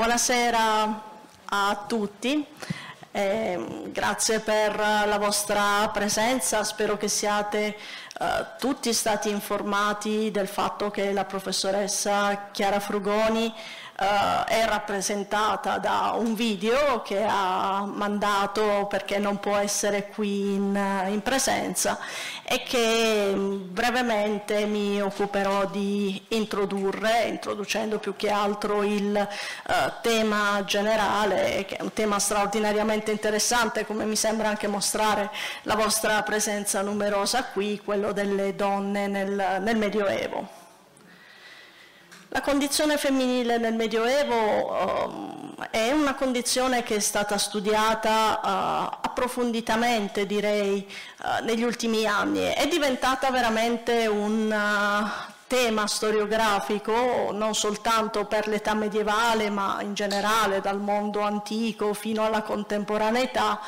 buonasera a tutti. Eh, grazie per la vostra presenza, spero che siate eh, tutti stati informati del fatto che la professoressa Chiara Frugoni eh, è rappresentata da un video che ha mandato perché non può essere qui in, in presenza e che mm, brevemente mi occuperò di introdurre, introducendo più che altro il uh, tema generale, che è un tema straordinariamente interessante, come mi sembra anche mostrare la vostra presenza numerosa qui, quello delle donne nel, nel Medioevo. La condizione femminile nel Medioevo um, è una condizione che è stata studiata uh, approfonditamente, direi, uh, negli ultimi anni. È diventata veramente un uh, tema storiografico non soltanto per l'età medievale ma in generale dal mondo antico fino alla contemporaneità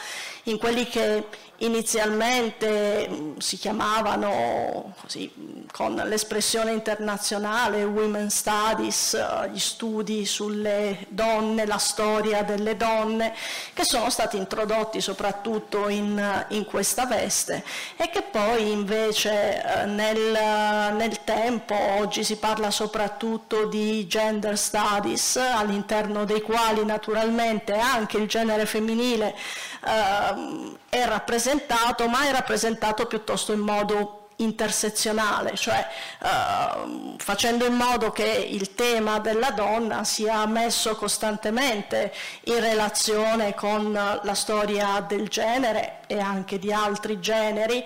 in quelli che inizialmente mm, si chiamavano così, con l'espressione internazionale Women Studies, eh, gli studi sulle donne, la storia delle donne, che sono stati introdotti soprattutto in, in questa veste e che poi invece eh, nel, nel tempo oggi si parla soprattutto di gender studies all'interno dei quali naturalmente anche il genere femminile eh, è rappresentato, ma è rappresentato piuttosto in modo intersezionale, cioè eh, facendo in modo che il tema della donna sia messo costantemente in relazione con la storia del genere e anche di altri generi eh,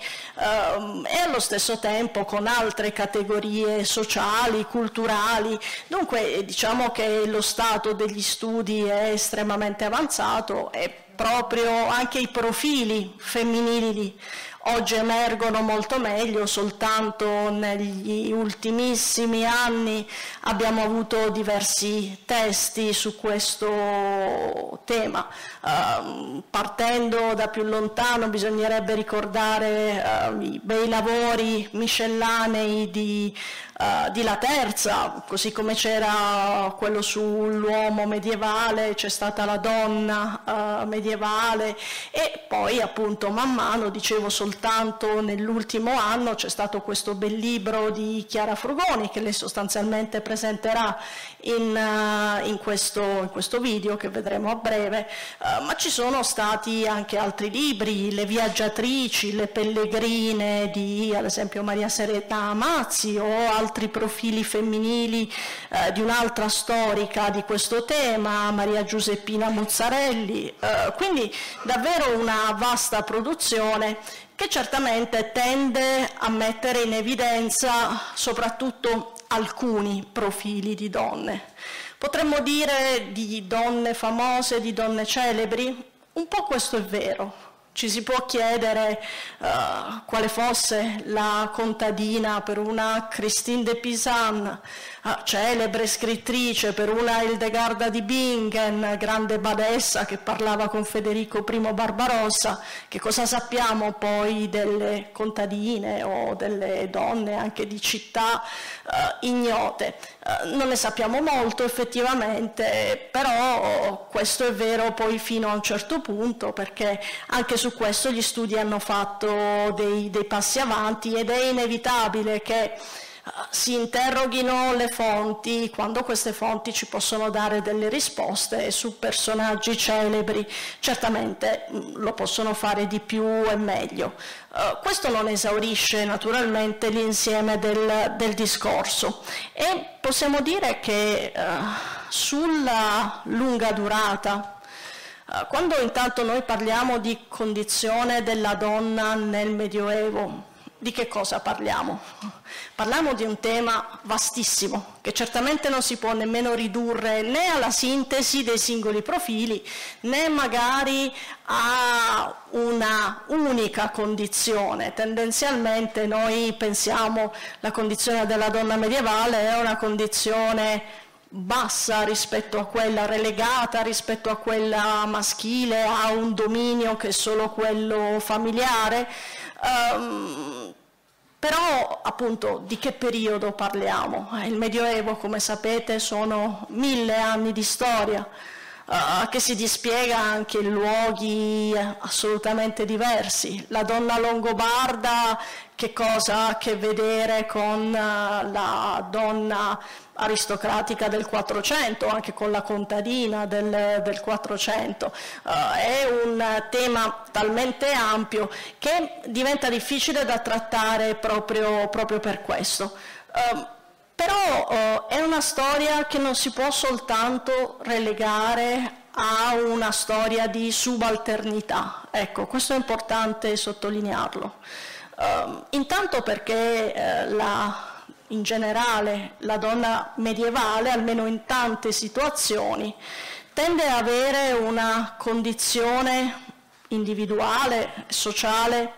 e allo stesso tempo con altre categorie sociali, culturali. Dunque diciamo che lo stato degli studi è estremamente avanzato e proprio anche i profili femminili oggi emergono molto meglio, soltanto negli ultimissimi anni abbiamo avuto diversi testi su questo tema. Uh, partendo da più lontano bisognerebbe ricordare uh, i bei lavori miscellanei di uh, di La Terza, così come c'era quello sull'uomo medievale, c'è stata la donna uh, medievale. E poi appunto man mano, dicevo soltanto nell'ultimo anno, c'è stato questo bel libro di Chiara Frugoni che lei sostanzialmente presenterà in, uh, in, questo, in questo, video che vedremo a breve, ma ci sono stati anche altri libri, Le viaggiatrici, Le pellegrine di ad esempio Maria Sereta Amazzi o altri profili femminili eh, di un'altra storica di questo tema, Maria Giuseppina Mozzarelli, eh, quindi davvero una vasta produzione che certamente tende a mettere in evidenza soprattutto alcuni profili di donne. Potremmo dire di donne famose, di donne celebri? Un po' questo è vero, ci si può chiedere uh, quale fosse la contadina per una Christine de Pisan, uh, celebre scrittrice, per una Hildegarda di Bingen, grande badessa che parlava con Federico I Barbarossa. Che cosa sappiamo poi delle contadine o delle donne anche di città uh, ignote? Non ne sappiamo molto effettivamente, però questo è vero poi fino a un certo punto perché anche su questo gli studi hanno fatto dei, dei passi avanti ed è inevitabile che eh, si interroghino le fonti quando queste fonti ci possono dare delle risposte su personaggi celebri, certamente mm, lo possono fare di più e meglio. Uh, questo non esaurisce naturalmente l'insieme del, del, discorso e possiamo dire che uh, sulla lunga durata eh, quando intanto noi parliamo di condizione della donna nel Medioevo, di che cosa parliamo? Parliamo di un tema vastissimo, che certamente non si può nemmeno ridurre né alla sintesi dei singoli profili, né magari a una unica condizione. Tendenzialmente noi pensiamo la condizione della donna medievale è una condizione bassa rispetto a quella relegata, rispetto a quella maschile, ha un dominio che è solo quello familiare. Um, Però appunto di che periodo parliamo? Il Medioevo, come sapete, sono mille anni di storia, uh, che si dispiega anche in luoghi assolutamente diversi. La donna longobarda che cosa ha a che vedere con uh, la donna aristocratica del 400, anche con la contadina del, del 400. Uh, è un tema talmente ampio che diventa difficile da trattare proprio, proprio per questo. Uh, però uh, è una storia che non si può soltanto relegare a una storia di subalternità. Ecco, questo è importante sottolinearlo. Uh, intanto perché uh, la, in generale la donna medievale, almeno in tante situazioni, tende ad avere una condizione individuale, sociale,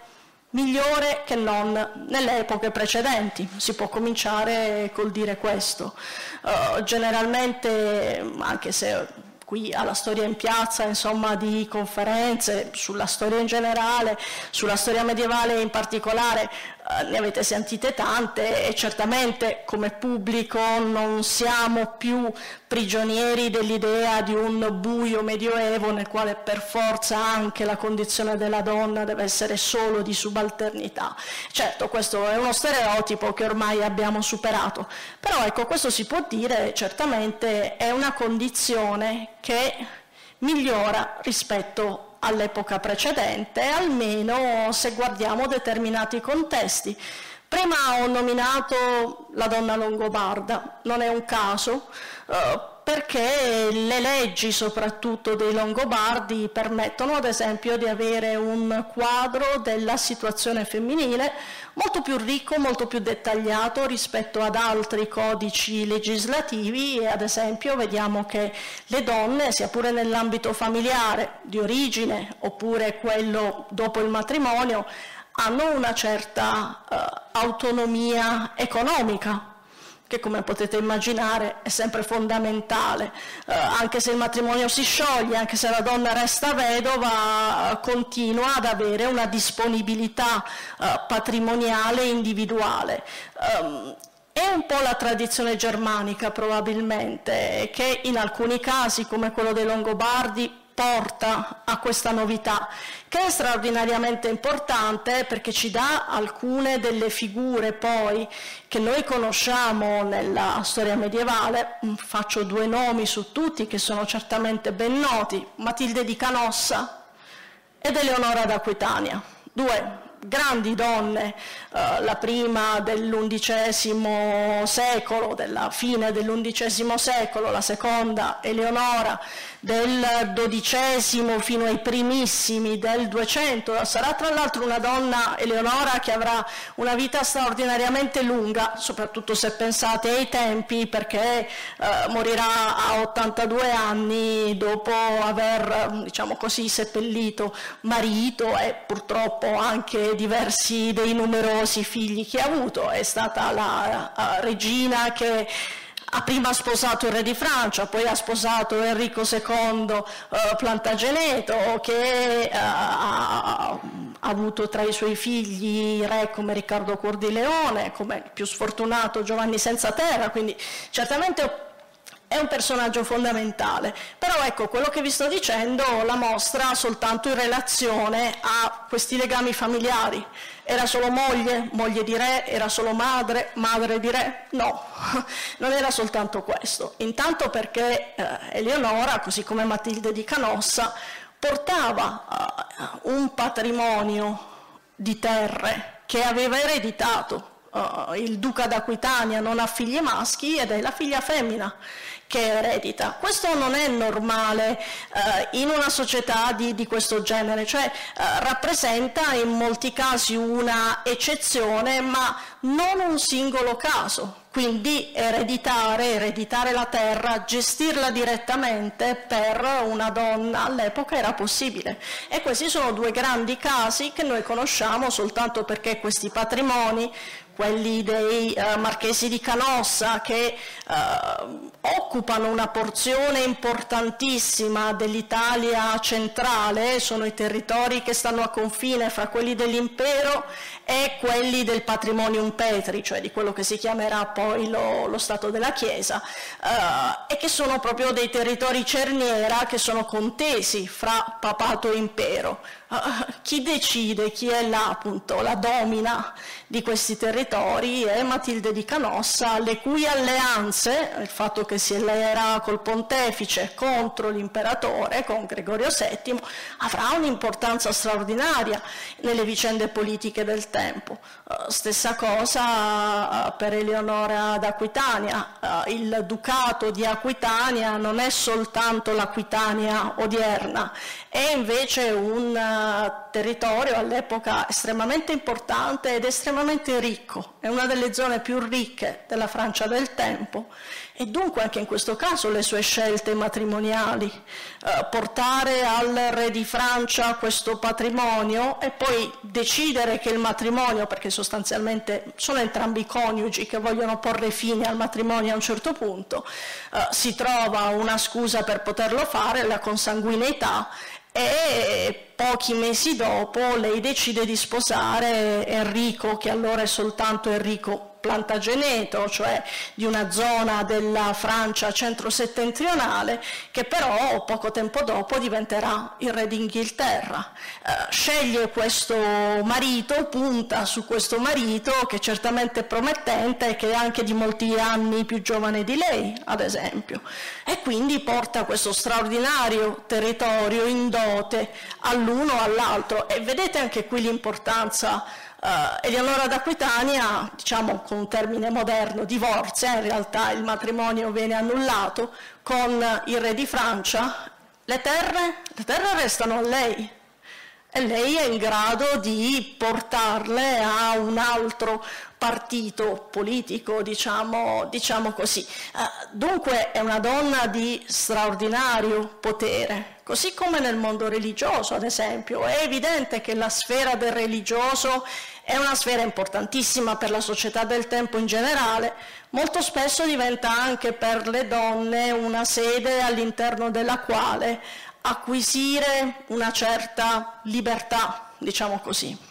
migliore che non nelle epoche precedenti, si può cominciare col dire questo. Uh, generalmente, anche se qui alla storia in piazza, insomma, di conferenze sulla storia in generale, sulla storia medievale in particolare, ne avete sentite tante e certamente come pubblico non siamo più prigionieri dell'idea di un buio medioevo nel quale per forza anche la condizione della donna deve essere solo di subalternità. Certo, questo è uno stereotipo che ormai abbiamo superato, però ecco, questo si può dire certamente è una condizione che migliora rispetto all'epoca precedente, almeno se guardiamo determinati contesti. Prima ho nominato la donna longobarda, non è un caso, eh, perché le leggi soprattutto dei Longobardi permettono ad esempio di avere un quadro della situazione femminile molto più ricco, molto più dettagliato rispetto ad altri codici legislativi e ad esempio vediamo che le donne, sia pure nell'ambito familiare di origine oppure quello dopo il matrimonio, hanno una certa uh, autonomia economica che come potete immaginare è sempre fondamentale, eh, anche se il matrimonio si scioglie, anche se la donna resta vedova, eh, continua ad avere una disponibilità eh, patrimoniale individuale. Um, è un po' la tradizione germanica probabilmente, che in alcuni casi, come quello dei Longobardi, porta a questa novità, che è straordinariamente importante perché ci dà alcune delle figure poi che noi conosciamo nella storia medievale, mm, faccio due nomi su tutti che sono certamente ben noti, Matilde di Canossa ed Eleonora d'Aquitania, due grandi donne, eh, la prima dell'undicesimo secolo, della fine dell'undicesimo secolo, la seconda Eleonora del XII fino ai primissimi del 200, sarà tra l'altro una donna, Eleonora, che avrà una vita straordinariamente lunga, soprattutto se pensate ai tempi, perché eh, morirà a 82 anni dopo aver, diciamo così, seppellito marito e purtroppo anche diversi dei numerosi figli che ha avuto, è stata la, la regina che ha prima sposato il re di Francia, poi ha sposato Enrico II eh, Plantageneto, che eh, ha, avuto tra i suoi figli re come Riccardo Cuor di Leone, come il più sfortunato Giovanni Senza Terra, quindi certamente è un personaggio fondamentale, però ecco quello che vi sto dicendo la mostra soltanto in relazione a questi legami familiari. Era solo moglie, moglie di re, era solo madre, madre di re? No, non era soltanto questo. Intanto perché eh, Eleonora, così come Matilde di Canossa, portava uh, un patrimonio di terre che aveva ereditato. Uh, il duca d'Aquitania non ha figli maschi ed è la figlia femmina che eredita. Questo non è normale eh, in una società di, di questo genere, cioè eh, rappresenta in molti casi una eccezione ma non un singolo caso. Quindi ereditare, ereditare la terra, gestirla direttamente per una donna all'epoca era possibile. E questi sono due grandi casi che noi conosciamo soltanto perché questi patrimoni quelli dei eh, marchesi di Canossa che eh, occupano una porzione importantissima dell'Italia centrale, sono i territori che stanno a confine fra quelli dell'impero e quelli del patrimonium petri, cioè di quello che si chiamerà poi lo, lo Stato della Chiesa, eh, e che sono proprio dei territori cerniera che sono contesi fra papato e impero. Uh, chi decide, chi è là appunto la domina di questi territori è Matilde di Canossa, le cui alleanze, il fatto che si allera col pontefice contro l'imperatore, con Gregorio VII, avrà un'importanza straordinaria nelle vicende politiche del tempo. Uh, stessa cosa uh, per Eleonora d'Aquitania, il ducato di Aquitania non è soltanto l'Aquitania odierna, è invece un territorio all'epoca estremamente importante ed estremamente ricco, è una delle zone più ricche della Francia del tempo e dunque anche in questo caso le sue scelte matrimoniali, eh, portare al re di Francia questo patrimonio e poi decidere che il matrimonio, perché sostanzialmente sono entrambi coniugi che vogliono porre fine al matrimonio a un certo punto, eh, si trova una scusa per poterlo fare, la consanguineità e pochi mesi dopo lei decide di sposare Enrico, che allora è soltanto Enrico Plantageneto, cioè di una zona della Francia centro-settentrionale, che però poco tempo dopo diventerà il re d'Inghilterra. Eh, sceglie questo marito, punta su questo marito che è certamente promettente e che è anche di molti anni più giovane di lei, ad esempio, e quindi porta questo straordinario territorio in dote all'uno o all'altro. E vedete anche qui l'importanza Uh, Eleonora d'Aquitania, diciamo con un termine moderno, divorzia, in realtà il matrimonio viene annullato con il re di Francia, le terre, le terre restano a lei e lei è in grado di portarle a un altro partito politico, diciamo, diciamo così. Uh, dunque è una donna di straordinario potere, così come nel mondo religioso, ad esempio. È evidente che la sfera del religioso è una sfera importantissima per la società del tempo in generale, molto spesso diventa anche per le donne una sede all'interno della quale acquisire una certa libertà, diciamo così.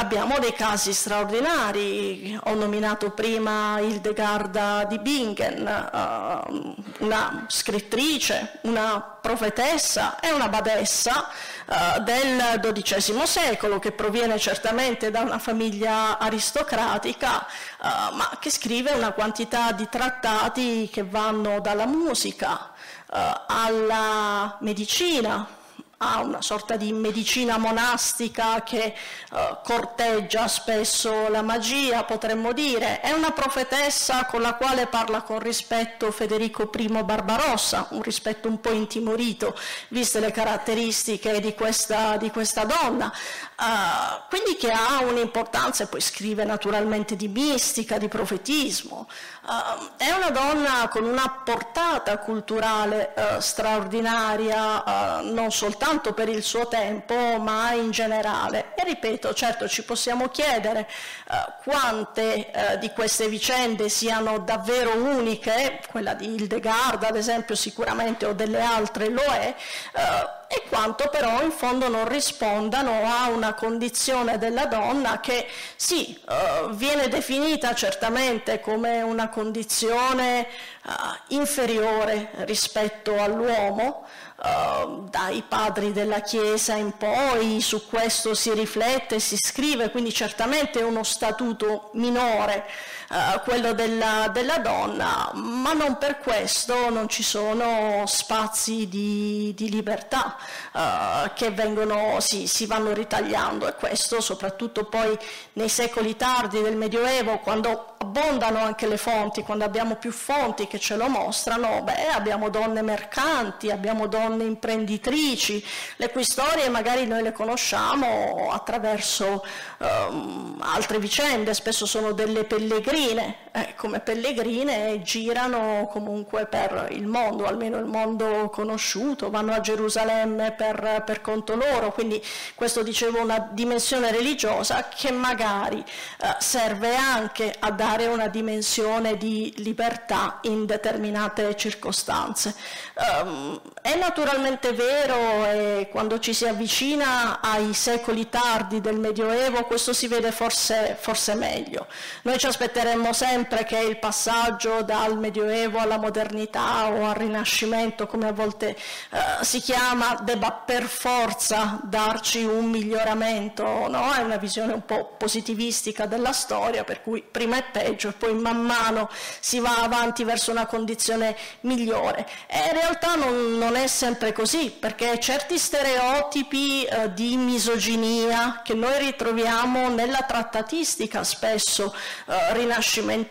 Abbiamo dei casi straordinari, ho nominato prima Hildegarda di Bingen, uh, una scrittrice, una profetessa e una badessa uh, del XII secolo che proviene certamente da una famiglia aristocratica, uh, ma che scrive una quantità di trattati che vanno dalla musica alla medicina, ha una sorta di medicina monastica che uh, corteggia spesso la magia, potremmo dire. È una profetessa con la quale parla con rispetto Federico I Barbarossa, un rispetto un po' intimorito, viste le caratteristiche di questa, di questa donna. Uh, quindi che ha un'importanza e poi scrive naturalmente di mistica, di profetismo. Uh, è una donna con una portata culturale uh, straordinaria, non soltanto per il suo tempo, ma in generale. E ripeto, certo ci possiamo chiedere quante di queste vicende siano davvero uniche, quella di Hildegarda ad esempio sicuramente o delle altre lo è, e quanto però in fondo non rispondano a una condizione della donna che sì, uh, viene definita certamente come una condizione uh, inferiore rispetto all'uomo, Uh, dai padri della Chiesa in poi, su questo si riflette, si scrive, quindi certamente è uno statuto minore uh, quello della, della, donna, ma non per questo non ci sono spazi di, di libertà uh, che vengono, si, si, vanno ritagliando. E questo soprattutto poi nei secoli tardi del Medioevo, quando abbondano anche le fonti, quando abbiamo più fonti che ce lo mostrano, beh, abbiamo donne mercanti, abbiamo donne imprenditrici, le cui storie magari noi le conosciamo attraverso um, altre vicende, spesso sono delle pellegrine, aprile eh, come pellegrine girano comunque per il mondo, almeno il mondo conosciuto, vanno a Gerusalemme per, per conto loro, quindi questo dicevo una dimensione religiosa che magari eh, serve anche a dare una dimensione di libertà in determinate circostanze. Um, è naturalmente vero e quando ci si avvicina ai secoli tardi del Medioevo questo si vede forse, forse meglio. Noi ci aspetteremmo sempre che il passaggio dal Medioevo alla modernità o al Rinascimento, come a volte eh, si chiama, debba per forza darci un miglioramento, no? è una visione un po' positivistica della storia, per cui prima è peggio e poi man mano si va avanti verso una condizione migliore. E in realtà non, non è sempre così, perché certi stereotipi eh, di misoginia che noi ritroviamo nella trattatistica spesso eh, rinascimentale,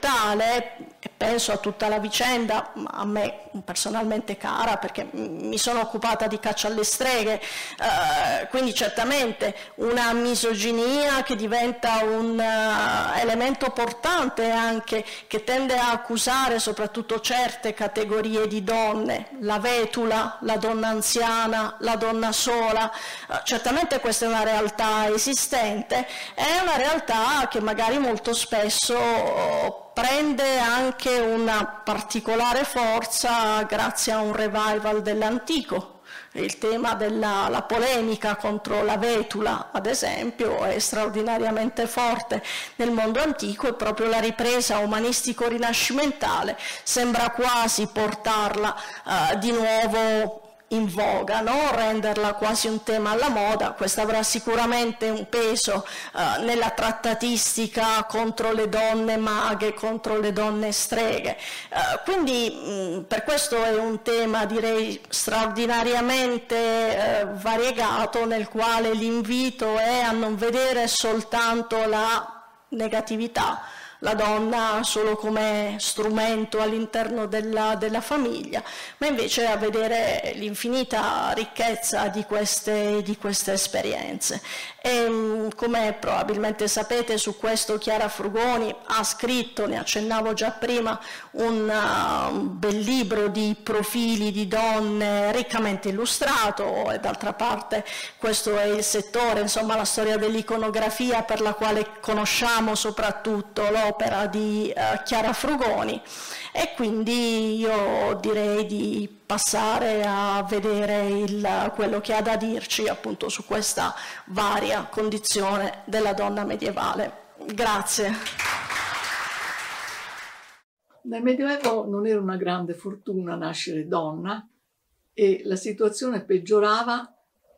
e penso a tutta la vicenda, a me personalmente cara perché mi sono occupata di caccia alle streghe, eh, quindi certamente una misoginia che diventa un uh, elemento portante anche, che tende a accusare soprattutto certe categorie di donne, la vetula, la donna anziana, la donna sola, eh, certamente questa è una realtà esistente, è una realtà che magari molto spesso prende anche una particolare forza grazie a un revival dell'antico. Il tema della polemica contro la vetula, ad esempio, è straordinariamente forte nel mondo antico e proprio la ripresa umanistico-rinascimentale sembra quasi portarla uh, di nuovo in voga, no? renderla quasi un tema alla moda, questo avrà sicuramente un peso uh, nella trattatistica contro le donne maghe, contro le donne streghe. Uh, quindi mh, per questo è un tema direi straordinariamente uh, variegato nel quale l'invito è a non vedere soltanto la negatività, la donna solo come strumento all'interno della, della, famiglia, ma invece a vedere l'infinita ricchezza di queste, di queste esperienze. E, come probabilmente sapete, su questo Chiara Frugoni ha scritto, ne accennavo già prima, uh, un bel libro di profili di donne riccamente illustrato e d'altra parte questo è il settore, insomma la storia dell'iconografia per la quale conosciamo soprattutto l'opera di uh, Chiara Frugoni e quindi io direi di passare a vedere il, quello che ha da dirci appunto su questa varia condizione della donna medievale. Grazie. Nel Medioevo non era una grande fortuna nascere donna e la situazione peggiorava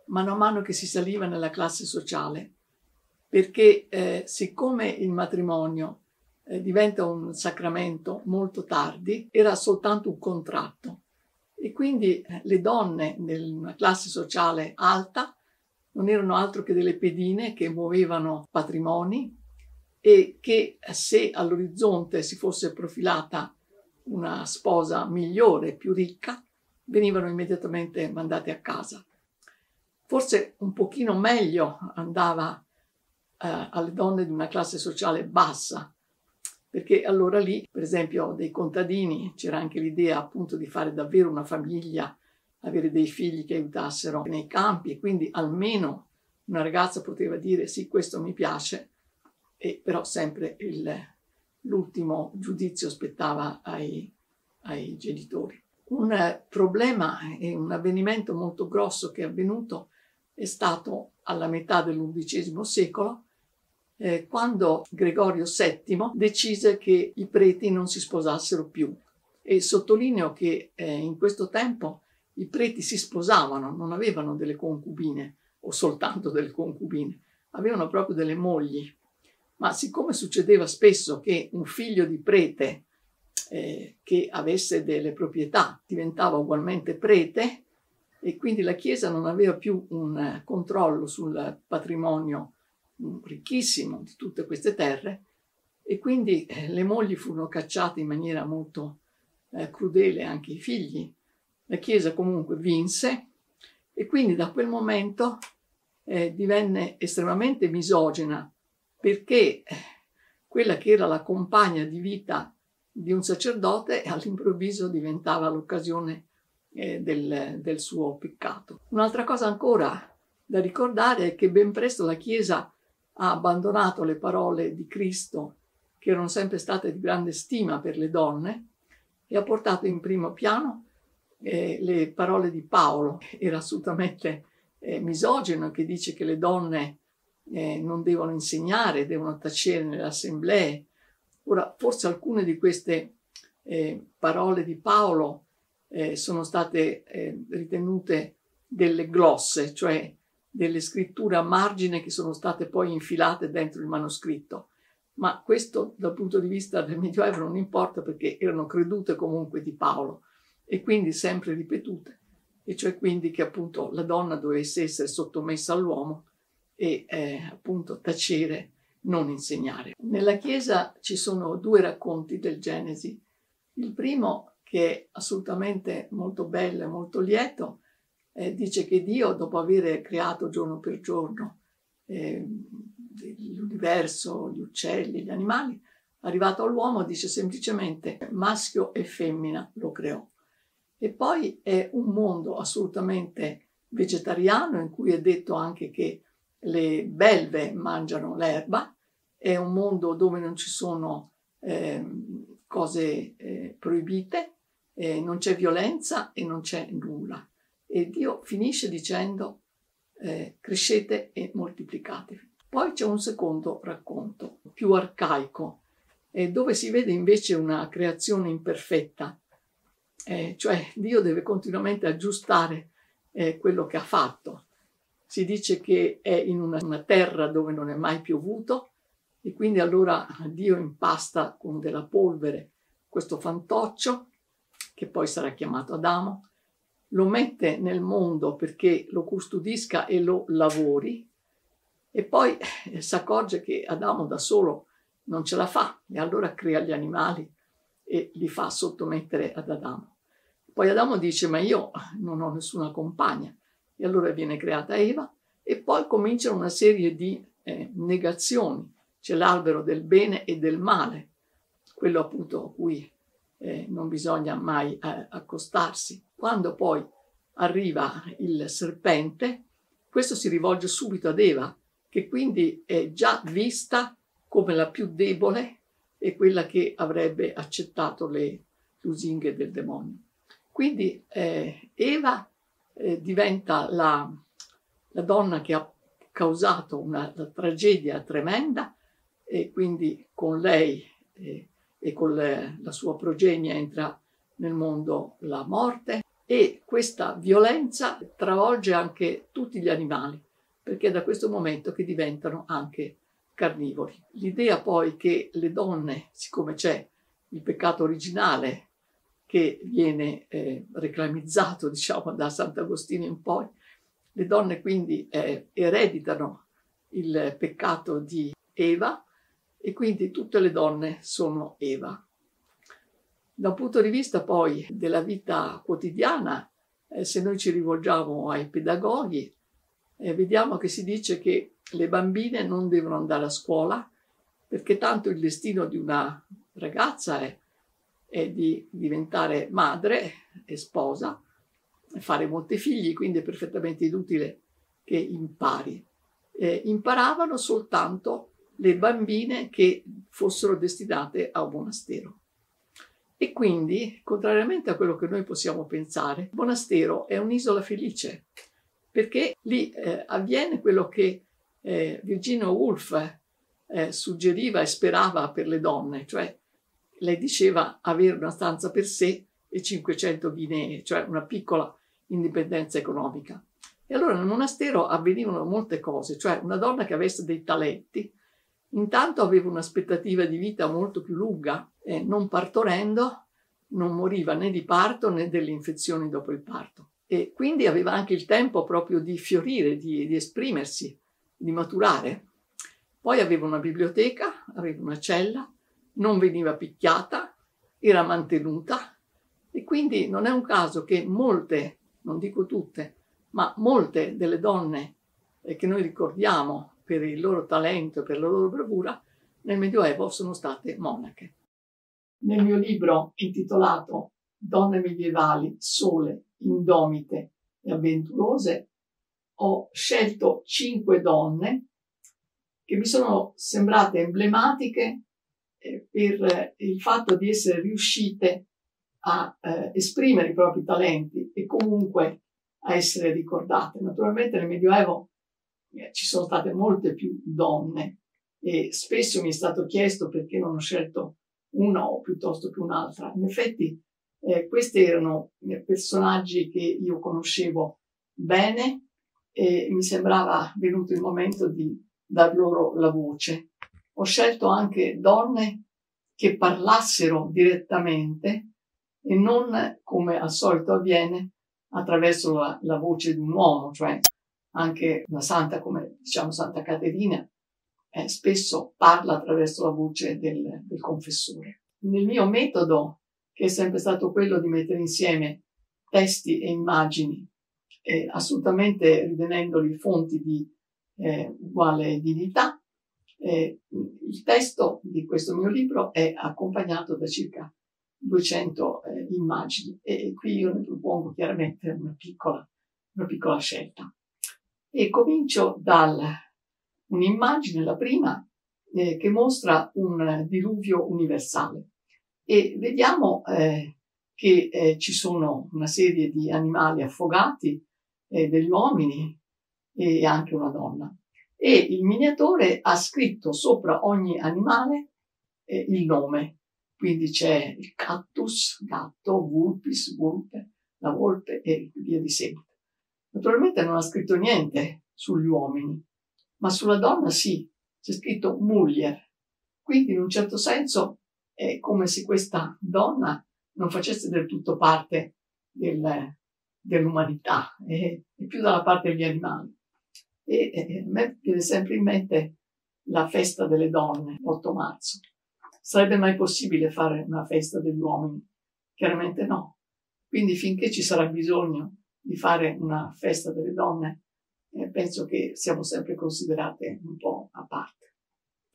mano a mano che si saliva nella classe sociale, perché eh, siccome il matrimonio eh, diventa un sacramento molto tardi, era soltanto un contratto. E quindi eh, le donne nella classe sociale alta non erano altro che delle pedine che muovevano patrimoni e che se all'orizzonte si fosse profilata una sposa migliore, più ricca, venivano immediatamente mandate a casa. Forse un pochino meglio andava eh, alle donne di una classe sociale bassa, perché allora lì, per esempio, dei contadini c'era anche l'idea appunto di fare davvero una famiglia, avere dei figli che aiutassero nei campi e quindi almeno una ragazza poteva dire sì, questo mi piace, e però sempre il, l'ultimo giudizio spettava ai, ai genitori. Un problema e un avvenimento molto grosso che è avvenuto è stato alla metà dell'undicesimo secolo eh, quando Gregorio VII decise che i preti non si sposassero più. E sottolineo che eh, in questo tempo i preti si sposavano, non avevano delle concubine o soltanto delle concubine, avevano proprio delle mogli. Ma siccome succedeva spesso che un figlio di prete eh, che avesse delle proprietà diventava ugualmente prete e quindi la Chiesa non aveva più un eh, controllo sul patrimonio ricchissimo di tutte queste terre e quindi eh, le mogli furono cacciate in maniera molto eh, crudele, anche i figli. La Chiesa comunque vinse e quindi da quel momento eh, divenne estremamente misogena perché eh, quella che era la compagna di vita di un sacerdote all'improvviso diventava l'occasione eh, del, del suo peccato. Un'altra cosa ancora da ricordare è che ben presto la Chiesa ha abbandonato le parole di Cristo, che erano sempre state di grande stima per le donne, e ha portato in primo piano eh, le parole di Paolo, che era assolutamente eh, misogino, che dice che le donne eh, non devono insegnare, devono tacere nelle assemblee. Ora, forse alcune di queste eh, parole di Paolo eh, sono state eh, ritenute delle glosse, cioè delle scritture a margine che sono state poi infilate dentro il manoscritto. Ma questo dal punto di vista del Medioevo non importa perché erano credute comunque di Paolo e quindi sempre ripetute, e cioè quindi che appunto la donna dovesse essere sottomessa all'uomo e eh, appunto tacere, non insegnare. Nella Chiesa ci sono due racconti del Genesi. Il primo, che è assolutamente molto bello e molto lieto, eh, dice che Dio, dopo aver creato giorno per giorno eh, l'universo, gli uccelli, gli animali, arrivato all'uomo, dice semplicemente maschio e femmina lo creò. E poi è un mondo assolutamente vegetariano in cui è detto anche che le belve mangiano l'erba, è un mondo dove non ci sono eh, cose eh, proibite, eh, non c'è violenza e non c'è nulla. E Dio finisce dicendo eh, crescete e moltiplicatevi. Poi c'è un secondo racconto, più arcaico, eh, dove si vede invece una creazione imperfetta, eh, cioè Dio deve continuamente aggiustare eh, quello che ha fatto. Si dice che è in una, una terra dove non è mai piovuto e quindi allora Dio impasta con della polvere questo fantoccio, che poi sarà chiamato Adamo, lo mette nel mondo perché lo custodisca e lo lavori e poi eh, si accorge che Adamo da solo non ce la fa e allora crea gli animali e li fa sottomettere ad Adamo. Poi Adamo dice ma io non ho nessuna compagna e allora viene creata Eva e poi cominciano una serie di eh, negazioni. C'è l'albero del bene e del male, quello appunto a cui eh, non bisogna mai eh, accostarsi. Quando poi arriva il serpente, questo si rivolge subito ad Eva, che quindi è già vista come la più debole e quella che avrebbe accettato le lusinghe del demonio. Quindi eh, Eva eh, diventa la, la, donna che ha causato una, una tragedia tremenda e quindi con lei eh, e con le, la sua progenie entra nel mondo la morte e questa violenza travolge anche tutti gli animali perché è da questo momento che diventano anche carnivori. L'idea poi che le donne, siccome c'è il peccato originale che viene eh, reclamizzato diciamo da Sant'Agostino in poi, le donne quindi eh, ereditano il peccato di Eva e quindi tutte le donne sono Eva. Da un punto di vista poi della vita quotidiana, eh, se noi ci rivolgiamo ai pedagoghi, eh, vediamo che si dice che le bambine non devono andare a scuola perché tanto il destino di una ragazza è è di diventare madre e sposa, fare molti figli, quindi è perfettamente inutile che impari. Eh, imparavano soltanto le bambine che fossero destinate a un monastero. E quindi, contrariamente a quello che noi possiamo pensare, il monastero è un'isola felice, perché lì eh, avviene quello che eh, Virginia Woolf eh, suggeriva e sperava per le donne, cioè lei diceva avere una stanza per sé e 500 guinee, cioè una piccola indipendenza economica. E allora nel monastero avvenivano molte cose, cioè una donna che avesse dei talenti, intanto aveva un'aspettativa di vita molto più lunga, e non partorendo non moriva né di parto né delle infezioni dopo il parto. E quindi aveva anche il tempo proprio di fiorire, di, di esprimersi, di maturare. Poi aveva una biblioteca, aveva una cella, non veniva picchiata, era mantenuta e quindi non è un caso che molte, non dico tutte, ma molte delle donne eh, che noi ricordiamo per il loro talento per la loro bravura nel Medioevo sono state monache. Nel mio libro intitolato Donne medievali, sole, indomite e avventurose, ho scelto cinque donne che mi sono sembrate emblematiche eh, per il fatto di essere riuscite a eh, esprimere i propri talenti e comunque a essere ricordate. Naturalmente nel Medioevo eh, ci sono state molte più donne e spesso mi è stato chiesto perché non ho scelto una o piuttosto che un'altra. In effetti eh, questi erano eh, personaggi che io conoscevo bene e mi sembrava venuto il momento di dar loro la voce. Ho scelto anche donne che parlassero direttamente e non come al solito avviene attraverso la, la voce di un uomo, cioè anche una santa come diciamo Santa Caterina eh, spesso parla attraverso la voce del, del confessore. Nel mio metodo, che è sempre stato quello di mettere insieme testi e immagini, eh, assolutamente ritenendoli fonti di eh, uguale dignità, eh, il testo di questo mio libro è accompagnato da circa 200 eh, immagini e qui io ne propongo chiaramente una piccola, una piccola scelta. E comincio da un'immagine, la prima, eh, che mostra un diluvio universale e vediamo eh, che eh, ci sono una serie di animali affogati, eh, degli uomini e anche una donna. E il miniatore ha scritto sopra ogni animale eh, il nome quindi c'è il cactus, gatto, vulpis, volpe, la volpe e via di seguito. Naturalmente non ha scritto niente sugli uomini, ma sulla donna sì, c'è scritto Muglier. Quindi in un certo senso è come se questa donna non facesse del tutto parte del, dell'umanità, è, è, più dalla parte degli animali. E, e a me viene sempre in mente la festa delle donne, l'8 marzo. Sarebbe mai possibile fare una festa degli uomini? Chiaramente no. Quindi finché ci sarà bisogno di fare una festa delle donne, eh, penso che siamo sempre considerate un po' a parte.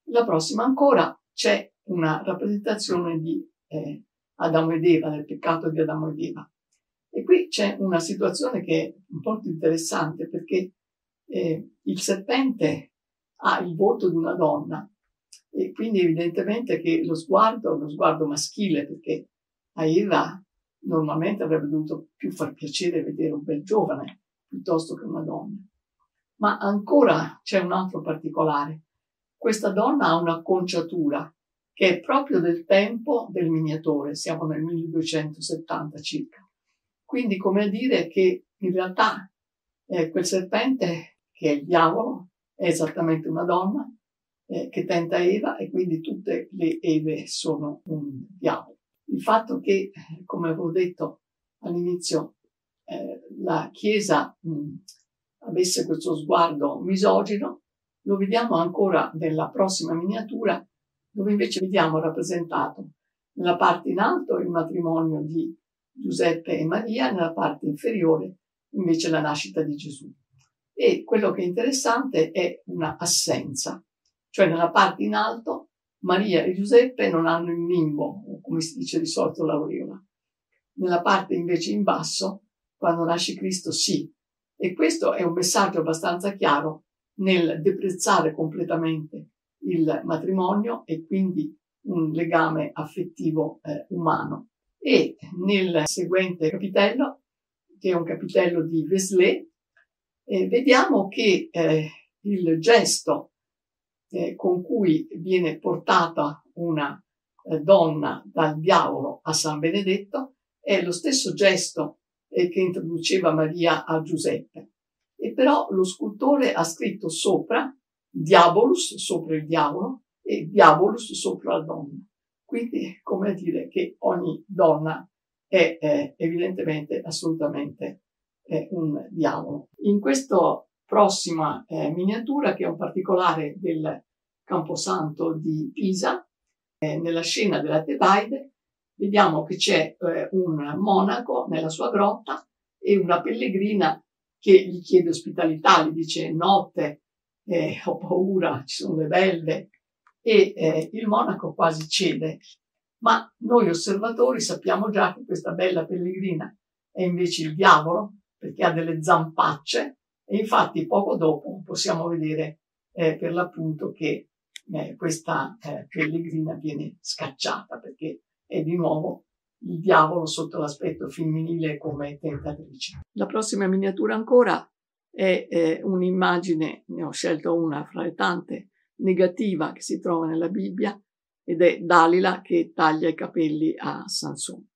La prossima ancora c'è una rappresentazione di eh, Adamo ed Eva, del peccato di Adamo ed Eva. E qui c'è una situazione che è po' interessante perché eh, il serpente ha il volto di una donna e quindi evidentemente che lo sguardo uno sguardo maschile, perché a Eva normalmente avrebbe dovuto più far piacere vedere un bel giovane piuttosto che una donna. Ma ancora c'è un altro particolare. Questa donna ha un'acconciatura che è proprio del tempo del miniatore, siamo nel 1270 circa. Quindi come a dire che in realtà eh, quel serpente, che è il diavolo, è esattamente una donna, eh, che tenta Eva e quindi tutte le Eve sono un diavolo. Il fatto che, come avevo detto all'inizio, eh, la Chiesa mh, avesse questo sguardo misogino, lo vediamo ancora nella prossima miniatura, dove invece vediamo rappresentato nella parte in alto il matrimonio di Giuseppe e Maria, nella parte inferiore invece la nascita di Gesù. E quello che è interessante è una assenza cioè nella parte in alto Maria e Giuseppe non hanno il nimbo, come si dice di solito l'aureola. Nella parte invece in basso, quando nasce Cristo, sì. E questo è un messaggio abbastanza chiaro nel deprezzare completamente il matrimonio e quindi un legame affettivo eh, umano. E nel seguente capitello, che è un capitello di Wesley, eh, vediamo che eh, il gesto eh, con cui viene portata una eh, donna dal diavolo a San Benedetto è lo stesso gesto eh, che introduceva Maria a Giuseppe. E però lo scultore ha scritto sopra Diabolus, sopra il diavolo, e Diabolus sopra la donna. Quindi, come dire che ogni donna è eh, evidentemente assolutamente eh, un diavolo. In questo prossima eh, miniatura, che è un particolare del Camposanto di Pisa, eh, nella scena della Tebaide, vediamo che c'è eh, un monaco nella sua grotta e una pellegrina che gli chiede ospitalità, gli dice notte, eh, ho paura, ci sono le belve, e eh, il monaco quasi cede. Ma noi osservatori sappiamo già che questa bella pellegrina è invece il diavolo, perché ha delle zampacce, e infatti poco dopo possiamo vedere eh, per l'appunto che eh, questa eh, pellegrina viene scacciata, perché è di nuovo il diavolo sotto l'aspetto femminile come tentatrice. La prossima miniatura ancora è eh, un'immagine, ne ho scelto una fra le tante, negativa che si trova nella Bibbia ed è Dalila che taglia i capelli a Sansone.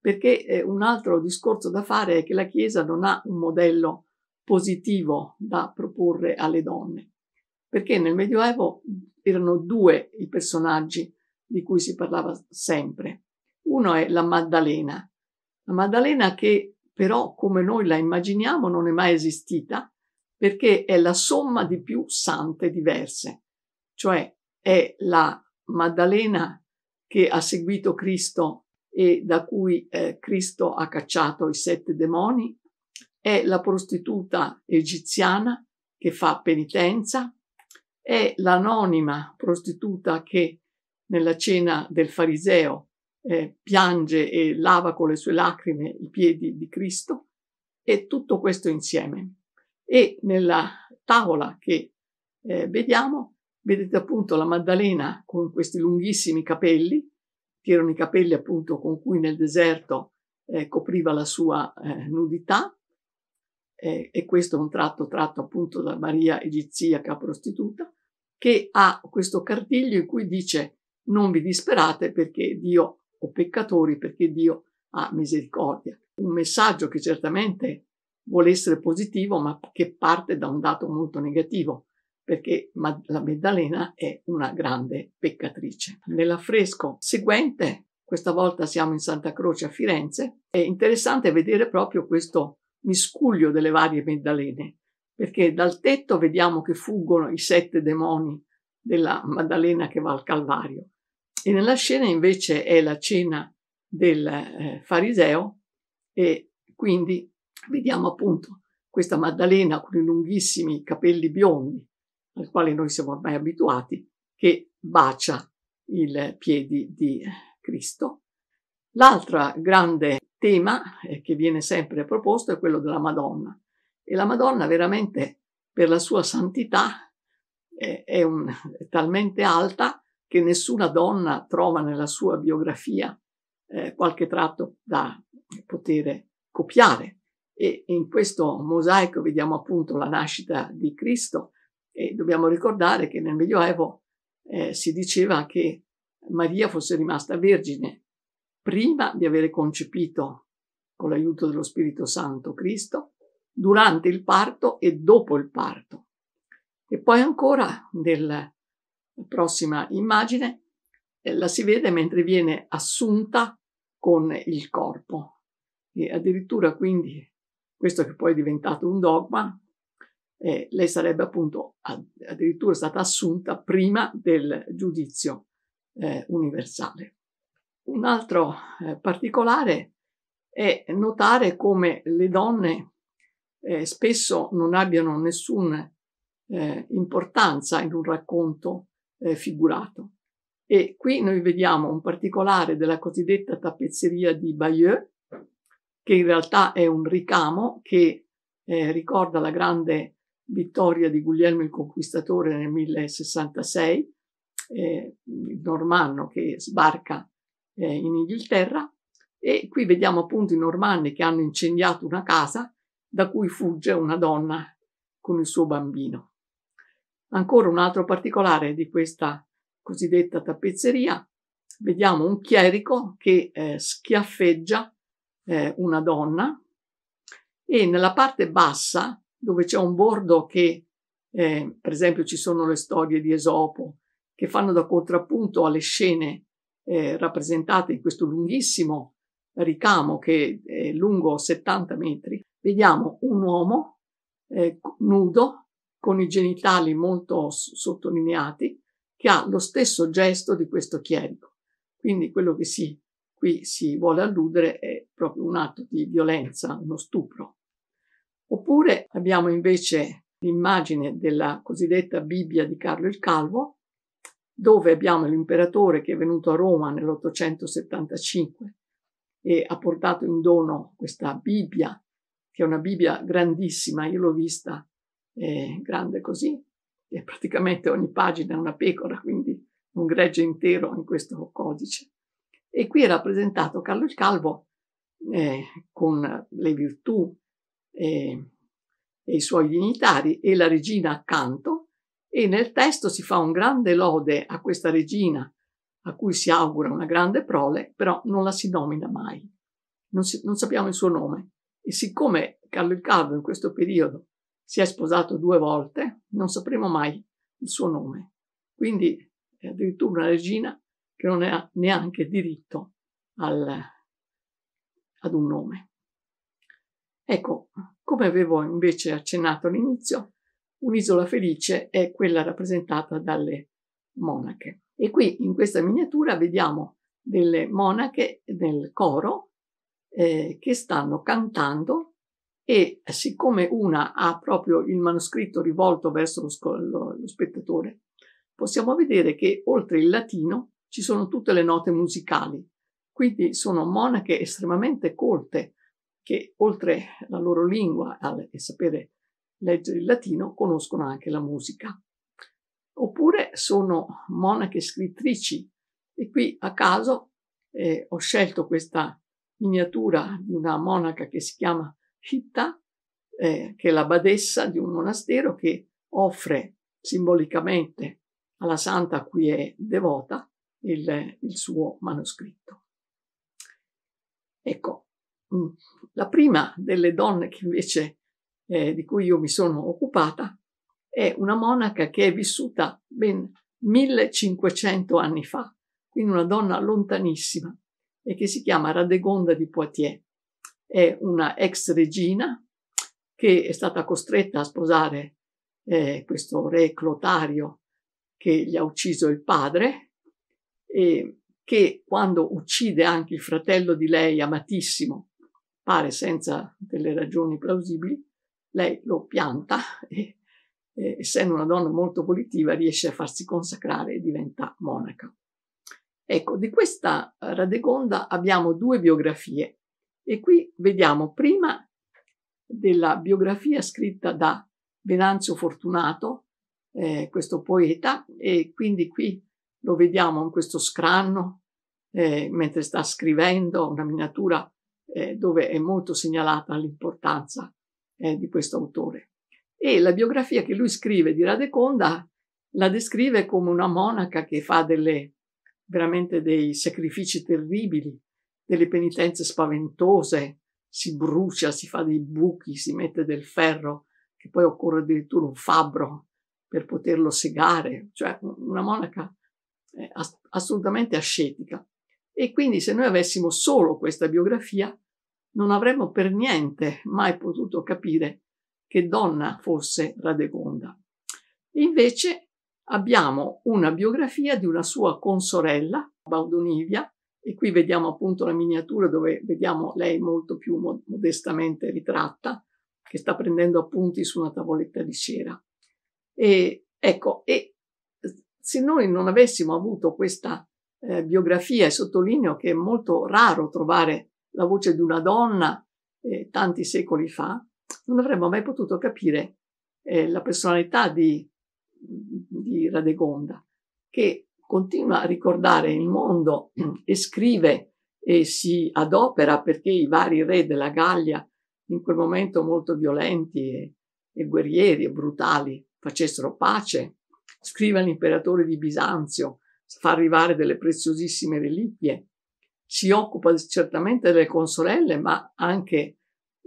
Perché eh, un altro discorso da fare è che la Chiesa non ha un modello positivo da proporre alle donne, perché nel Medioevo erano due i personaggi di cui si parlava sempre. Uno è la Maddalena, la Maddalena che però come noi la immaginiamo non è mai esistita, perché è la somma di più sante diverse, cioè è la Maddalena che ha seguito Cristo e da cui eh, Cristo ha cacciato i sette demoni, è la prostituta egiziana che fa penitenza, è l'anonima prostituta che nella cena del fariseo eh, piange e lava con le sue lacrime i piedi di Cristo e tutto questo insieme. E nella tavola che eh, vediamo, vedete appunto la Maddalena con questi lunghissimi capelli, che erano i capelli appunto con cui nel deserto eh, copriva la sua eh, nudità, e questo è un tratto tratto appunto da Maria egiziaca prostituta, che ha questo cartiglio in cui dice non vi disperate perché Dio o peccatori perché Dio ha misericordia. Un messaggio che certamente vuole essere positivo, ma che parte da un dato molto negativo, perché la Maddalena è una grande peccatrice. Nell'affresco seguente, questa volta siamo in Santa Croce a Firenze, è interessante vedere proprio questo miscuglio delle varie Maddalene, perché dal tetto vediamo che fuggono i sette demoni della Maddalena che va al Calvario e nella scena invece è la cena del eh, fariseo e quindi vediamo appunto questa Maddalena con i lunghissimi capelli biondi, al quale noi siamo ormai abituati, che bacia i piedi di Cristo. L'altro grande tema eh, che viene sempre proposto è quello della Madonna e la Madonna veramente per la sua santità eh, è, un, è talmente alta che nessuna donna trova nella sua biografia eh, qualche tratto da poter copiare. E in questo mosaico vediamo appunto la nascita di Cristo e dobbiamo ricordare che nel Medioevo eh, si diceva che Maria fosse rimasta vergine prima di avere concepito con l'aiuto dello Spirito Santo Cristo, durante il parto e dopo il parto. E poi ancora nel prossima immagine eh, la si vede mentre viene assunta con il corpo. E addirittura quindi, questo che poi è diventato un dogma, eh, lei sarebbe appunto addirittura stata assunta prima del giudizio eh, universale. Un altro eh, particolare è notare come le donne eh, spesso non abbiano nessuna eh, importanza in un racconto eh, figurato. E qui noi vediamo un particolare della cosiddetta tappezzeria di Bayeux, che in realtà è un ricamo che eh, ricorda la grande vittoria di Guglielmo il Conquistatore nel 1066, eh, il normanno che sbarca eh, in Inghilterra, e qui vediamo appunto i normanni che hanno incendiato una casa da cui fugge una donna con il suo bambino. Ancora un altro particolare di questa cosiddetta tappezzeria, vediamo un chierico che eh, schiaffeggia eh, una donna e nella parte bassa, dove c'è un bordo che, eh, per esempio, ci sono le storie di Esopo, che fanno da contrappunto alle scene eh, rappresentate in questo lunghissimo ricamo che è lungo 70 metri, vediamo un uomo eh, nudo con i genitali molto sottolineati, che ha lo stesso gesto di questo chierico. Quindi quello che si, qui si vuole alludere è proprio un atto di violenza, uno stupro. Oppure abbiamo invece l'immagine della cosiddetta Bibbia di Carlo il Calvo, dove abbiamo l'imperatore che è venuto a Roma nell'875 e ha portato in dono questa Bibbia, che è una Bibbia grandissima, io l'ho vista, è grande così, e praticamente ogni pagina è una pecora, quindi un gregge intero in questo codice. E qui è rappresentato Carlo il Calvo eh, con le virtù e, e i suoi dignitari e la regina accanto, e nel testo si fa un grande lode a questa regina a cui si augura una grande prole, però non la si nomina mai. Non, si, non sappiamo il suo nome. E siccome Carlo il Calvo in questo periodo si è sposato due volte, non sapremo mai il suo nome. Quindi è addirittura una regina che non ha neanche diritto al, ad un nome. Ecco, come avevo invece accennato all'inizio, un'isola felice è quella rappresentata dalle monache. E qui in questa miniatura vediamo delle monache nel coro eh, che stanno cantando e siccome una ha proprio il manoscritto rivolto verso lo, lo, lo spettatore, possiamo vedere che oltre il latino ci sono tutte le note musicali. Quindi sono monache estremamente colte che oltre la loro lingua e sapere leggere il latino, conoscono anche la musica. Oppure sono monache scrittrici e qui a caso eh, ho scelto questa miniatura di una monaca che si chiama Hitta, eh, che è la badessa di un monastero che offre simbolicamente alla santa a cui è devota il, il suo manoscritto. Ecco, mm, la prima delle donne che invece eh, di cui io mi sono occupata, è una monaca che è vissuta ben 1500 anni fa, quindi una donna lontanissima, e che si chiama Radegonda di Poitiers. È una ex regina che è stata costretta a sposare eh, questo re Clotario che gli ha ucciso il padre e che quando uccide anche il fratello di lei amatissimo, pare senza delle ragioni plausibili, lei lo pianta e, e, essendo una donna molto volitiva riesce a farsi consacrare e diventa monaca. Ecco, di questa Radegonda abbiamo due biografie e qui vediamo prima della biografia scritta da Venanzio Fortunato, eh, questo poeta, e quindi qui lo vediamo in questo scranno eh, mentre sta scrivendo una miniatura eh, dove è molto segnalata l'importanza eh, di questo autore. E la biografia che lui scrive di Radeconda la descrive come una monaca che fa delle, veramente dei sacrifici terribili, delle penitenze spaventose, si brucia, si fa dei buchi, si mette del ferro, che poi occorre addirittura un fabbro per poterlo segare, cioè una monaca eh, assolutamente ascetica. E quindi se noi avessimo solo questa biografia, non avremmo per niente mai potuto capire che donna fosse Radegonda. Invece abbiamo una biografia di una sua consorella, Baudonivia, e qui vediamo appunto la miniatura dove vediamo lei molto più modestamente ritratta, che sta prendendo appunti su una tavoletta di cera. E ecco, e se noi non avessimo avuto questa eh, biografia, e sottolineo che è molto raro trovare la voce di una donna eh, tanti secoli fa, non avremmo mai potuto capire eh, la personalità di, di Radegonda, che continua a ricordare il mondo e scrive e si adopera perché i vari re della Gallia, in quel momento molto violenti e, e guerrieri e brutali, facessero pace. Scrive all'imperatore di Bisanzio, fa arrivare delle preziosissime reliquie si occupa certamente delle consorelle, ma anche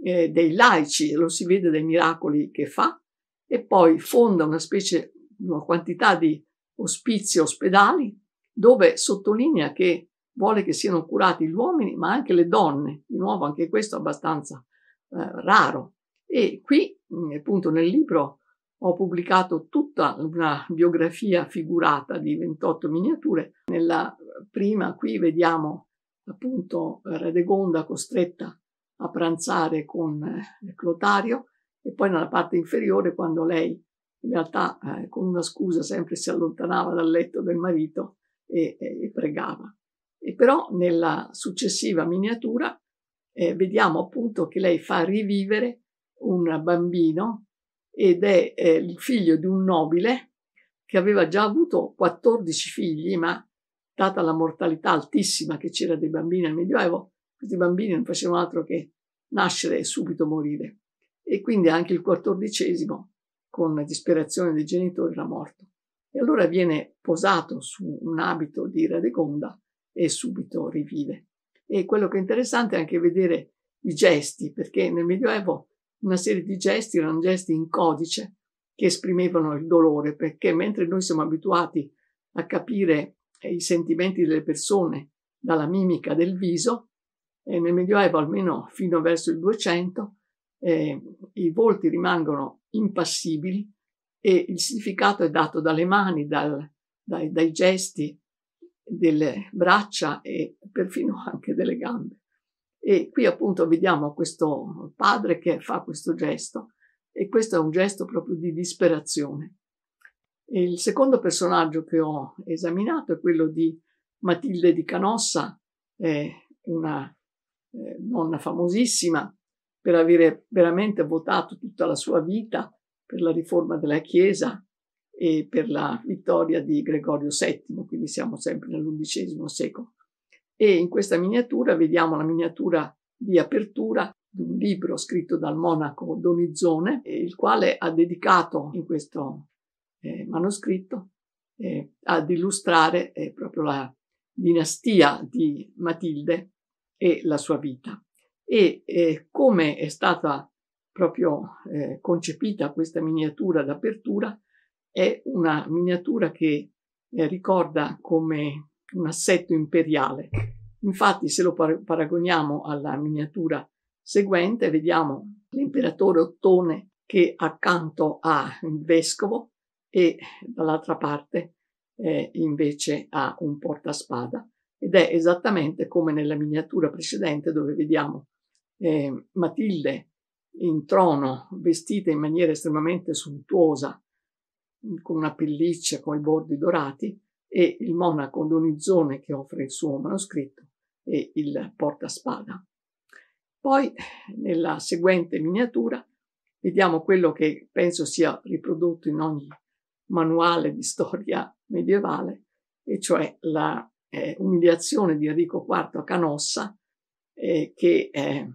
eh, dei laici, lo si vede dai miracoli che fa, e poi fonda una specie, una quantità di ospizi ospedali, dove sottolinea che vuole che siano curati gli uomini, ma anche le donne. Di nuovo, anche questo è abbastanza eh, raro. E qui, mm, appunto, nel libro ho pubblicato tutta una biografia figurata di 28 miniature. Nella prima qui vediamo appunto Radegonda costretta a pranzare con eh, Clotario e poi nella parte inferiore quando lei in realtà eh, con una scusa sempre si allontanava dal letto del marito e, e, e pregava. E però nella successiva miniatura eh, vediamo appunto che lei fa rivivere un bambino ed è eh, il figlio di un nobile che aveva già avuto 14 figli, ma data la mortalità altissima che c'era dei bambini nel Medioevo, questi bambini non facevano altro che nascere e subito morire. E quindi anche il quattordicesimo, con la disperazione dei genitori, era morto. E allora viene posato su un abito di Radegonda e subito rivive. E quello che è interessante è anche vedere i gesti, perché nel Medioevo una serie di gesti erano gesti in codice che esprimevano il dolore, perché mentre noi siamo abituati a capire eh, i sentimenti delle persone dalla mimica del viso, eh, nel Medioevo, almeno fino verso il 200, eh, i volti rimangono impassibili e il significato è dato dalle mani, dal, dai, dai gesti delle braccia e perfino anche delle gambe. E qui appunto vediamo questo padre che fa questo gesto e questo è un gesto proprio di disperazione. Il secondo personaggio che ho esaminato è quello di Matilde di Canossa, una eh, donna famosissima per avere veramente votato tutta la sua vita per la riforma della Chiesa e per la vittoria di Gregorio VII, quindi siamo sempre nell'undicesimo secolo. E in questa miniatura vediamo la miniatura di apertura di un libro scritto dal monaco Donizzone, il quale ha dedicato in questo eh, manoscritto eh, ad illustrare eh, proprio la dinastia di Matilde e la sua vita. E eh, come è stata proprio eh, concepita questa miniatura d'apertura, è una miniatura che eh, ricorda come un assetto imperiale. Infatti, se lo paragoniamo alla miniatura seguente, vediamo l'imperatore Ottone che accanto ha il vescovo e dall'altra parte eh, invece ha un portaspada ed è esattamente come nella miniatura precedente dove vediamo eh, Matilde in trono vestita in maniera estremamente sontuosa con una pelliccia con i bordi dorati e il monaco Donizzone che offre il suo manoscritto e il portaspada. Poi nella seguente miniatura vediamo quello che penso sia riprodotto in ogni manuale di storia medievale, e cioè la eh, umiliazione di Enrico IV a Canossa, eh, che eh,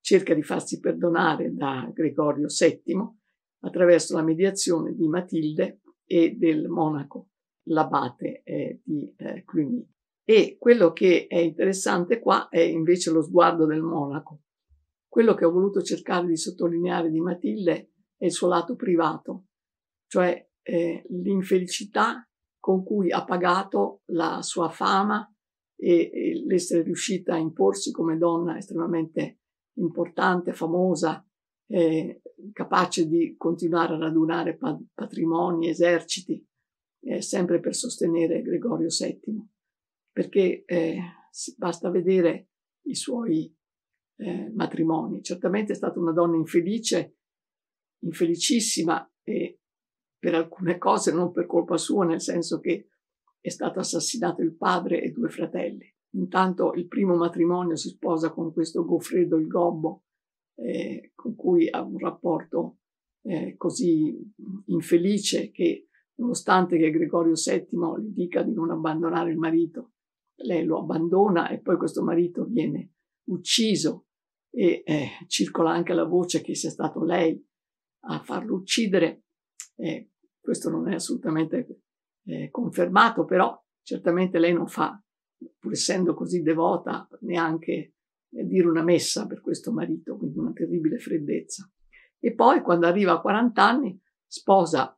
cerca di farsi perdonare da Gregorio VII attraverso la mediazione di Matilde e del monaco, l'abate eh, di eh, Cluny. E quello che è interessante qua è invece lo sguardo del monaco. Quello che ho voluto cercare di sottolineare di Matilde è il suo lato privato, cioè eh, l'infelicità con cui ha pagato la sua fama e, e l'essere riuscita a imporsi come donna estremamente importante, famosa, eh, capace di continuare a radunare patrimoni, eserciti, eh, sempre per sostenere Gregorio VII, perché eh, basta vedere i suoi eh, matrimoni. Certamente è stata una donna infelice, infelicissima e per alcune cose non per colpa sua, nel senso che è stato assassinato il padre e due fratelli. Intanto il primo matrimonio si sposa con questo Goffredo il Gobbo, eh, con cui ha un rapporto eh, così infelice che nonostante che Gregorio VII gli dica di non abbandonare il marito, lei lo abbandona e poi questo marito viene ucciso e eh, circola anche la voce che sia stato lei a farlo uccidere. Eh, questo non è assolutamente eh, confermato, però certamente lei non fa, pur essendo così devota, neanche eh, dire una messa per questo marito, quindi una terribile freddezza. E poi, quando arriva a 40 anni, sposa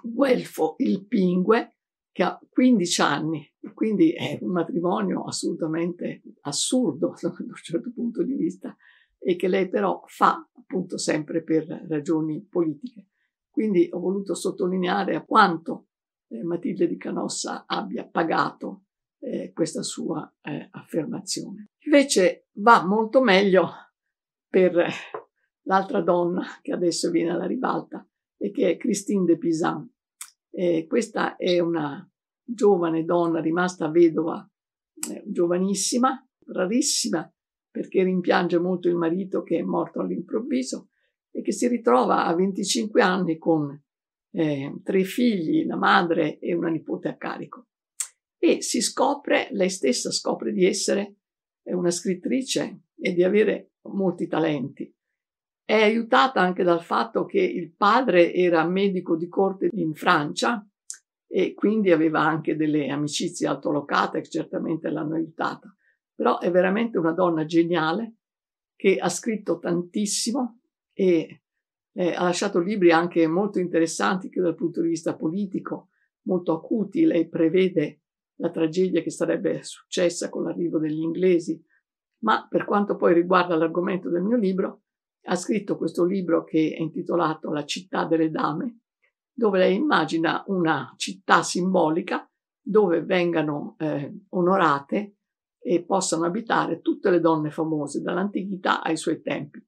Guelfo il Pingue, che ha 15 anni, quindi è un matrimonio assolutamente assurdo da un certo punto di vista, e che lei però fa appunto sempre per ragioni politiche. Quindi ho voluto sottolineare quanto eh, Matilde di Canossa abbia pagato eh, questa sua eh, affermazione. Invece va molto meglio per l'altra donna che adesso viene alla ribalta e che è Christine de Pisan. Questa è una giovane donna rimasta vedova, eh, giovanissima, rarissima, perché rimpiange molto il marito che è morto all'improvviso e che si ritrova a 25 anni con eh, tre figli, la madre e una nipote a carico. E si scopre, lei stessa scopre di essere una scrittrice e di avere molti talenti. È aiutata anche dal fatto che il padre era medico di corte in Francia e quindi aveva anche delle amicizie altolocate che certamente l'hanno aiutata. Però è veramente una donna geniale che ha scritto tantissimo e eh, ha lasciato libri anche molto interessanti che dal punto di vista politico, molto acuti. Lei prevede la tragedia che sarebbe successa con l'arrivo degli inglesi, ma per quanto poi riguarda l'argomento del mio libro, ha scritto questo libro che è intitolato La città delle dame, dove lei immagina una città simbolica dove vengano eh, onorate e possano abitare tutte le donne famose dall'antichità ai suoi tempi.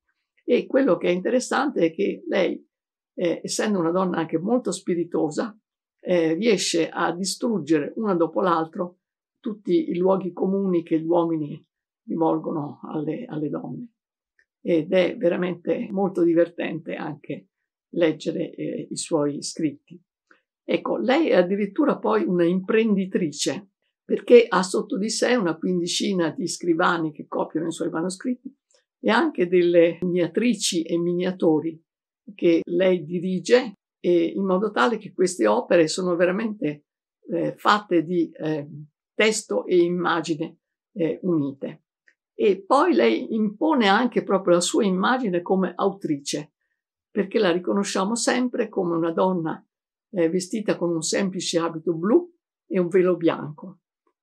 E quello che è interessante è che lei, eh, essendo una donna anche molto spiritosa, eh, riesce a distruggere una dopo l'altro tutti i luoghi comuni che gli uomini rivolgono alle, alle donne. Ed è veramente molto divertente anche leggere eh, i suoi scritti. Ecco, lei è addirittura poi una imprenditrice perché ha sotto di sé una quindicina di scrivani che copiano i suoi manoscritti e anche delle miniatrici e miniatori che lei dirige in modo tale che queste opere sono veramente eh, fatte di eh, testo e immagine eh, unite. E poi lei impone anche proprio la sua immagine come autrice, perché la riconosciamo sempre come una donna eh, vestita con un semplice abito blu e un velo bianco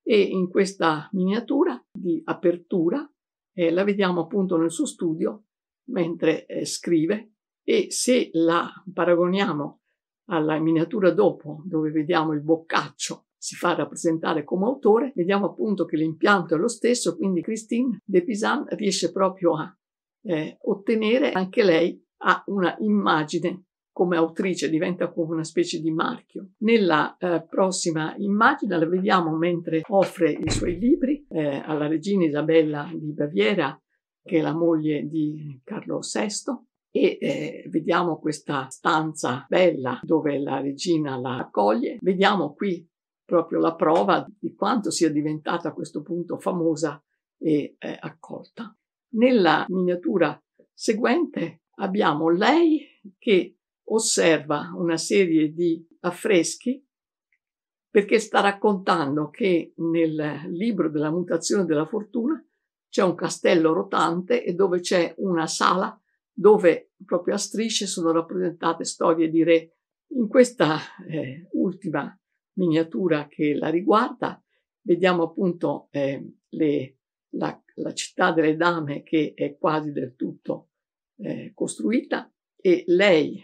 e in questa miniatura di apertura eh, la vediamo appunto nel suo studio mentre eh, scrive. E se la paragoniamo alla miniatura dopo dove vediamo il boccaccio si fa rappresentare come autore, vediamo appunto che l'impianto è lo stesso, quindi Christine de Pisan riesce proprio a eh, ottenere anche lei ha una immagine come autrice, diventa come una specie di marchio. Nella eh, prossima immagine la vediamo mentre offre i suoi libri eh, alla regina Isabella di Baviera, che è la moglie di Carlo VI, e eh, vediamo questa stanza bella dove la regina la accoglie. Vediamo qui proprio la prova di quanto sia diventata a questo punto famosa e eh, accolta. Nella miniatura seguente abbiamo lei che osserva una serie di affreschi perché sta raccontando che nel libro della mutazione della fortuna c'è un castello rotante e dove c'è una sala dove proprio a strisce sono rappresentate storie di re. In questa eh, ultima miniatura che la riguarda vediamo appunto eh, le, la, la, città delle dame che è quasi del tutto eh, costruita e lei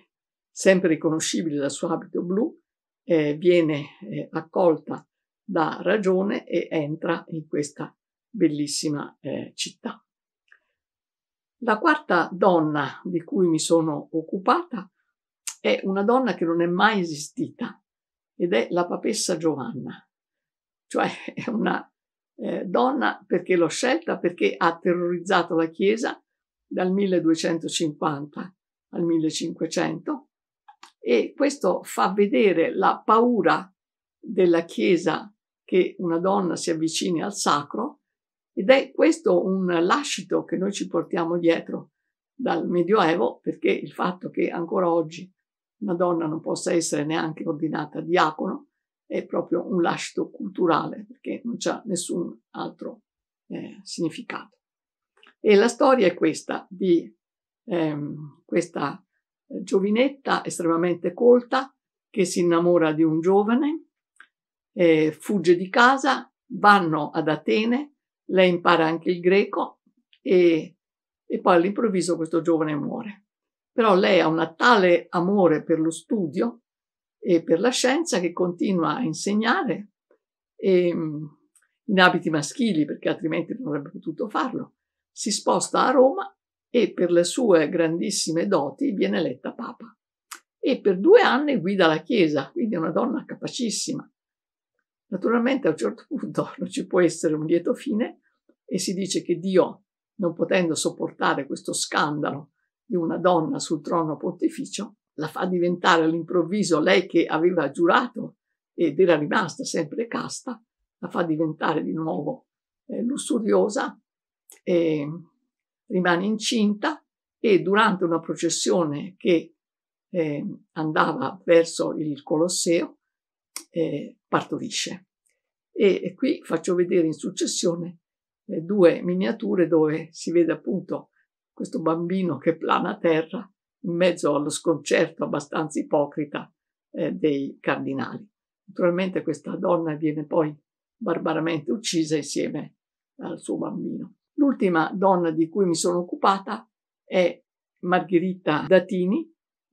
sempre riconoscibile dal suo abito blu, eh, viene eh, accolta da ragione e entra in questa bellissima eh, città. La quarta donna di cui mi sono occupata è una donna che non è mai esistita ed è la papessa Giovanna, cioè è una eh, donna perché l'ho scelta perché ha terrorizzato la Chiesa dal 1250 al 1500 e questo fa vedere la paura della Chiesa che una donna si avvicini al sacro ed è questo un lascito che noi ci portiamo dietro dal Medioevo perché il fatto che ancora oggi una donna non possa essere neanche ordinata diacono è proprio un lascito culturale perché non c'è nessun altro eh, significato. E la storia è questa di ehm, questa giovinetta estremamente colta che si innamora di un giovane, eh, fugge di casa, vanno ad Atene, lei impara anche il greco e, e poi all'improvviso questo giovane muore. Però lei ha un tale amore per lo studio e per la scienza che continua a insegnare e, in abiti maschili perché altrimenti non avrebbe potuto farlo. Si sposta a Roma e per le sue grandissime doti viene eletta papa. e per due anni guida la Chiesa, quindi è una donna capacissima. Naturalmente a un certo punto non ci può essere un lieto fine e si dice che Dio, non potendo sopportare questo scandalo di una donna sul trono pontificio, la fa diventare all'improvviso, lei che aveva giurato ed era rimasta sempre casta, la fa diventare di nuovo eh, lussuriosa, e rimane incinta e durante una processione che eh, andava verso il Colosseo eh, partorisce. E, e, qui faccio vedere in successione eh, due miniature dove si vede appunto questo bambino che plana a terra in mezzo allo sconcerto abbastanza ipocrita eh, dei cardinali. Naturalmente questa donna viene poi barbaramente uccisa insieme al suo bambino. L'ultima donna di cui mi sono occupata è Margherita Datini,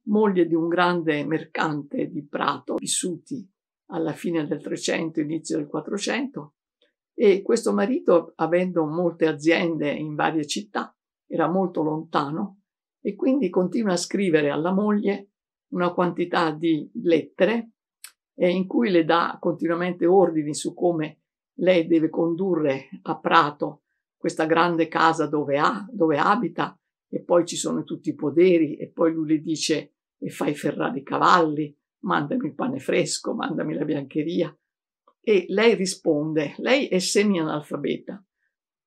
moglie di un grande mercante di Prato, vissuti alla fine del 300, inizio del 400, e questo marito, avendo molte aziende in varie città, era molto lontano e quindi continua a scrivere alla moglie una quantità di lettere eh, in cui le dà continuamente ordini su come lei deve condurre a Prato questa grande casa dove, ha, dove abita e poi ci sono tutti i poderi e poi lui le dice e fai ferrare i cavalli, mandami il pane fresco, mandami la biancheria. E lei risponde, lei è semi-analfabeta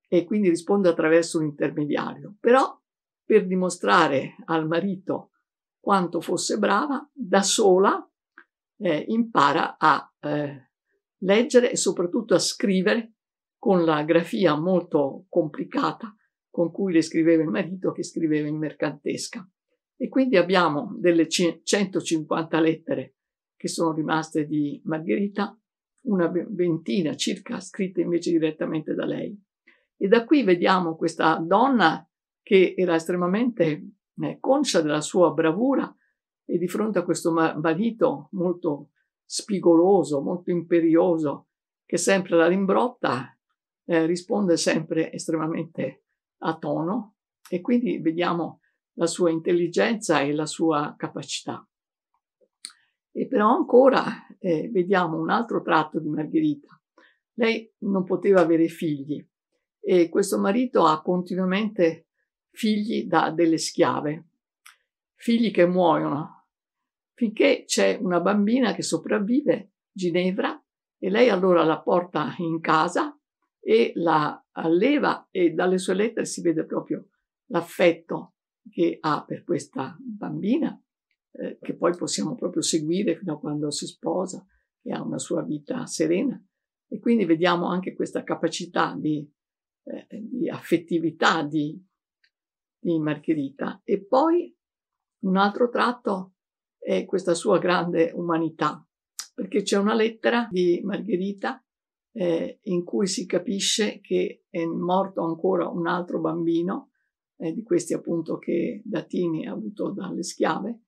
e quindi risponde attraverso un intermediario, però per dimostrare al marito quanto fosse brava, da sola eh, impara a eh, leggere e soprattutto a scrivere con la grafia molto complicata con cui le scriveva il marito che scriveva in mercantesca. E quindi abbiamo delle 150 lettere che sono rimaste di Margherita, una ventina circa scritte invece direttamente da lei. E da qui vediamo questa donna che era estremamente eh, conscia della sua bravura e di fronte a questo marito molto spigoloso, molto imperioso, che sempre la rimbrotta, eh, risponde sempre estremamente a tono e quindi vediamo la sua intelligenza e la sua capacità. E però ancora eh, vediamo un altro tratto di Margherita. Lei non poteva avere figli e questo marito ha continuamente figli da delle schiave, figli che muoiono, finché c'è una bambina che sopravvive, Ginevra, e lei allora la porta in casa e la alleva e dalle sue lettere si vede proprio l'affetto che ha per questa bambina, eh, che poi possiamo proprio seguire fino a quando si sposa e ha una sua vita serena. E quindi vediamo anche questa capacità di, eh, di affettività di, di Margherita. E poi un altro tratto è questa sua grande umanità, perché c'è una lettera di Margherita eh, in cui si capisce che è morto ancora un altro bambino, eh, di questi appunto che Datini ha avuto dalle schiave,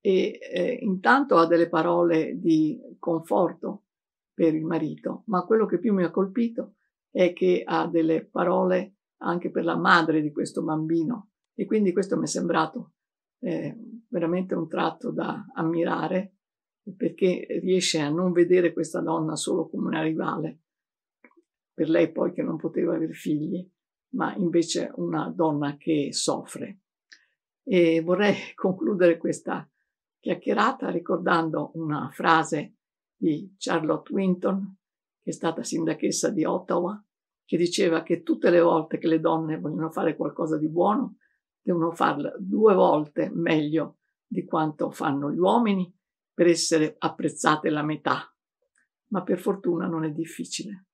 e eh, intanto ha delle parole di conforto per il marito, ma quello che più mi ha colpito è che ha delle parole anche per la madre di questo bambino e quindi questo mi è sembrato eh, veramente un tratto da ammirare perché riesce a non vedere questa donna solo come una rivale, per lei poi che non poteva avere figli, ma invece una donna che soffre. E vorrei concludere questa chiacchierata ricordando una frase di Charlotte Winton, che è stata sindachessa di Ottawa, che diceva che tutte le volte che le donne vogliono fare qualcosa di buono, devono farlo due volte meglio di quanto fanno gli uomini per essere apprezzate la metà. Ma per fortuna non è difficile.